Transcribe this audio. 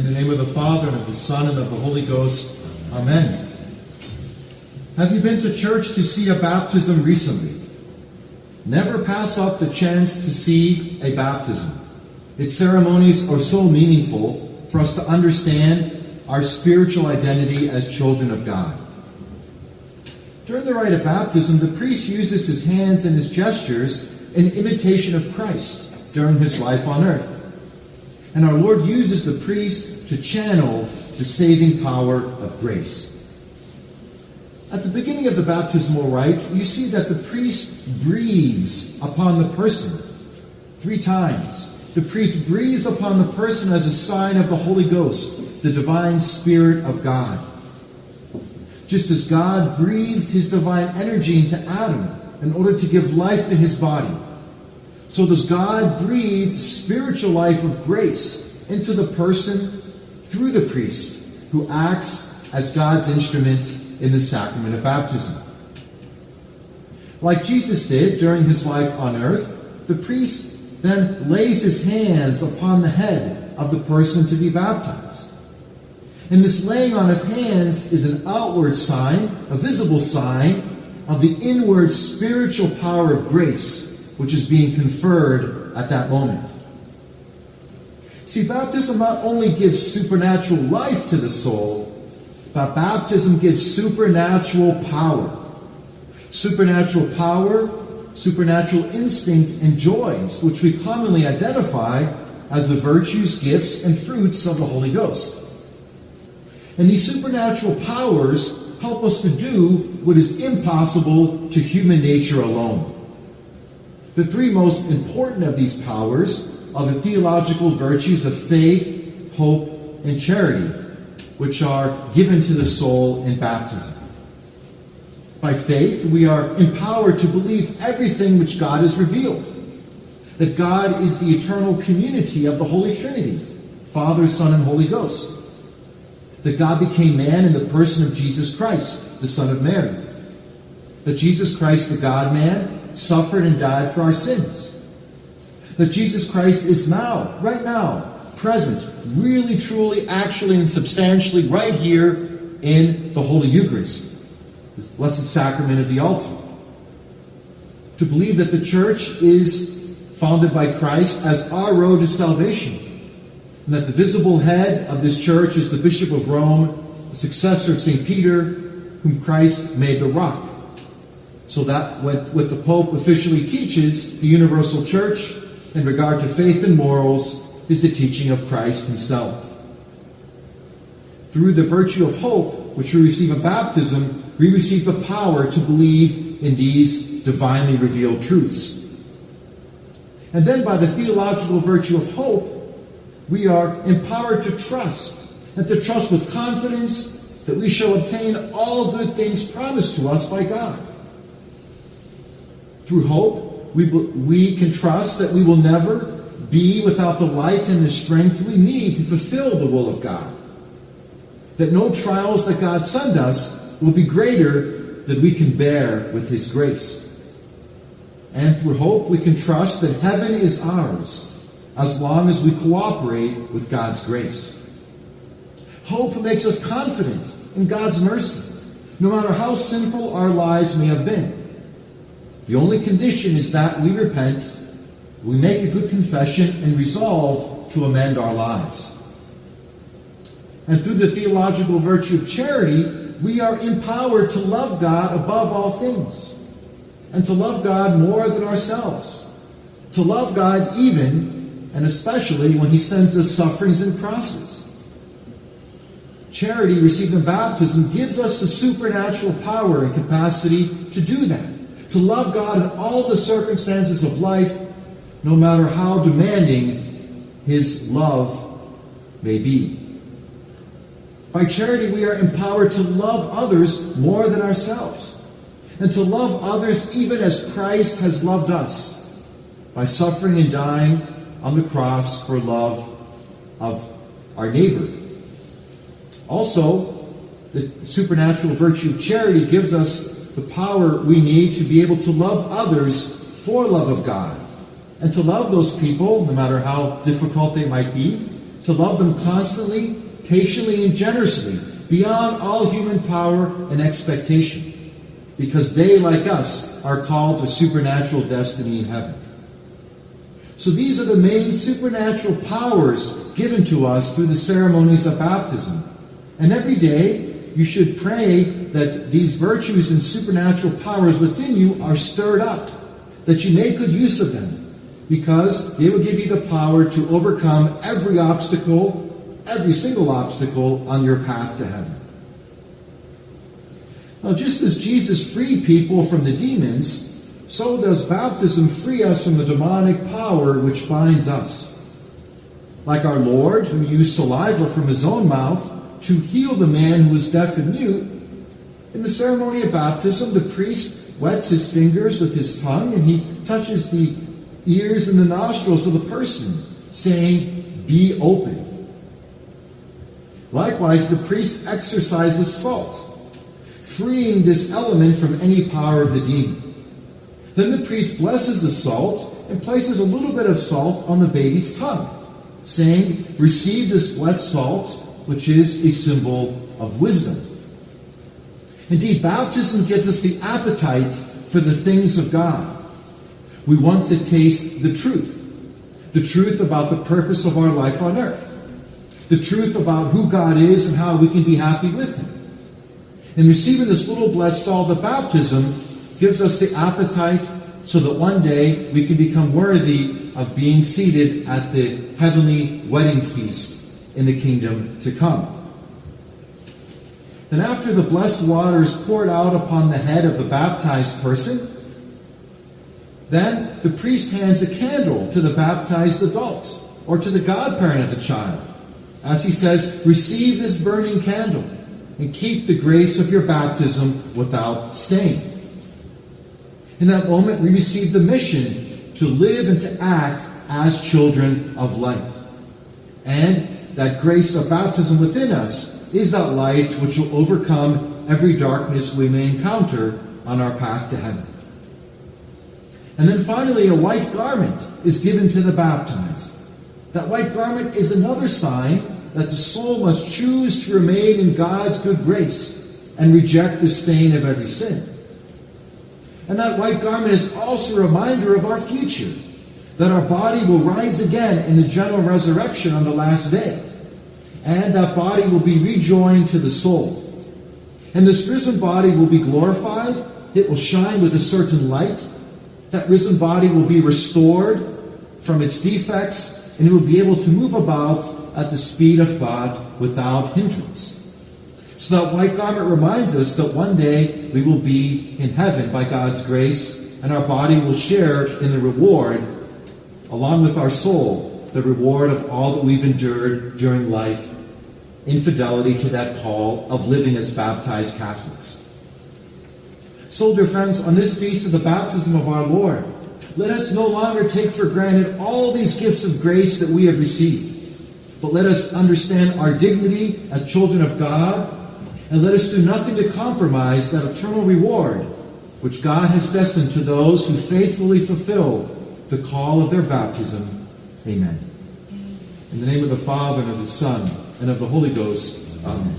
In the name of the Father, and of the Son, and of the Holy Ghost. Amen. Have you been to church to see a baptism recently? Never pass up the chance to see a baptism. Its ceremonies are so meaningful for us to understand our spiritual identity as children of God. During the rite of baptism, the priest uses his hands and his gestures in imitation of Christ during his life on earth. And our Lord uses the priest to channel the saving power of grace. At the beginning of the baptismal rite, you see that the priest breathes upon the person three times. The priest breathes upon the person as a sign of the Holy Ghost, the divine Spirit of God. Just as God breathed his divine energy into Adam in order to give life to his body, so does God breathe spiritual life of grace into the person through the priest who acts as God's instrument in the sacrament of baptism. Like Jesus did during his life on earth, the priest then lays his hands upon the head of the person to be baptized. And this laying on of hands is an outward sign, a visible sign of the inward spiritual power of grace which is being conferred at that moment. See, baptism not only gives supernatural life to the soul, but baptism gives supernatural power. Supernatural power, supernatural instinct, and joys, which we commonly identify as the virtues, gifts, and fruits of the Holy Ghost. And these supernatural powers help us to do what is impossible to human nature alone. The three most important of these powers are the theological virtues of faith, hope, and charity, which are given to the soul in baptism. By faith, we are empowered to believe everything which God has revealed. That God is the eternal community of the Holy Trinity, Father, Son, and Holy Ghost. That God became man in the person of Jesus Christ, the Son of Mary. That Jesus Christ, the God man, suffered and died for our sins. That Jesus Christ is now, right now, present, really, truly, actually, and substantially right here in the Holy Eucharist, this blessed sacrament of the altar. To believe that the church is founded by Christ as our road to salvation, and that the visible head of this church is the Bishop of Rome, the successor of St. Peter, whom Christ made the rock. So that what, what the Pope officially teaches the universal church in regard to faith and morals is the teaching of Christ himself. Through the virtue of hope, which we receive in baptism, we receive the power to believe in these divinely revealed truths. And then by the theological virtue of hope, we are empowered to trust, and to trust with confidence that we shall obtain all good things promised to us by God. Through hope, we, we can trust that we will never be without the light and the strength we need to fulfill the will of God. That no trials that God send us will be greater than we can bear with His grace. And through hope, we can trust that heaven is ours as long as we cooperate with God's grace. Hope makes us confident in God's mercy, no matter how sinful our lives may have been. The only condition is that we repent, we make a good confession, and resolve to amend our lives. And through the theological virtue of charity, we are empowered to love God above all things, and to love God more than ourselves, to love God even and especially when He sends us sufferings and crosses. Charity received in baptism gives us the supernatural power and capacity to do that to love God in all the circumstances of life, no matter how demanding His love may be. By charity, we are empowered to love others more than ourselves, and to love others even as Christ has loved us by suffering and dying on the cross for love of our neighbor. Also, the supernatural virtue of charity gives us the power we need to be able to love others for love of God. And to love those people, no matter how difficult they might be, to love them constantly, patiently, and generously, beyond all human power and expectation, because they, like us, are called to supernatural destiny in heaven. So these are the main supernatural powers given to us through the ceremonies of baptism. And every day, you should pray that these virtues and supernatural powers within you are stirred up, that you make good use of them, because they will give you the power to overcome every obstacle, every single obstacle on your path to heaven. Now, just as Jesus freed people from the demons, so does baptism free us from the demonic power which binds us. Like our Lord, who used saliva from his own mouth to heal the man who was deaf and mute, in the ceremony of baptism, the priest wets his fingers with his tongue and he touches the ears and the nostrils of the person, saying, Be open. Likewise, the priest exorcises salt, freeing this element from any power of the demon. Then the priest blesses the salt and places a little bit of salt on the baby's tongue, saying, Receive this blessed salt, which is a symbol of wisdom. Indeed, baptism gives us the appetite for the things of God. We want to taste the truth. The truth about the purpose of our life on earth. The truth about who God is and how we can be happy with Him. And receiving this little blessed salt of baptism gives us the appetite so that one day we can become worthy of being seated at the heavenly wedding feast in the kingdom to come. Then, after the blessed water is poured out upon the head of the baptized person, then the priest hands a candle to the baptized adult or to the godparent of the child. As he says, receive this burning candle and keep the grace of your baptism without stain. In that moment, we receive the mission to live and to act as children of light. And that grace of baptism within us is that light which will overcome every darkness we may encounter on our path to heaven. And then finally, a white garment is given to the baptized. That white garment is another sign that the soul must choose to remain in God's good grace and reject the stain of every sin. And that white garment is also a reminder of our future, that our body will rise again in the general resurrection on the last day, and that body will be rejoined to the soul. And this risen body will be glorified, it will shine with a certain light, that risen body will be restored from its defects and it will be able to move about at the speed of thought without hindrance. So that white garment reminds us that one day we will be in heaven by God's grace and our body will share in the reward along with our soul, the reward of all that we've endured during life in fidelity to that call of living as baptized Catholics. So, dear friends, on this feast of the baptism of our Lord, let us no longer take for granted all these gifts of grace that we have received, but let us understand our dignity as children of God, and let us do nothing to compromise that eternal reward which God has destined to those who faithfully fulfill the call of their baptism. Amen. In the name of the Father, and of the Son, and of the Holy Ghost. Amen.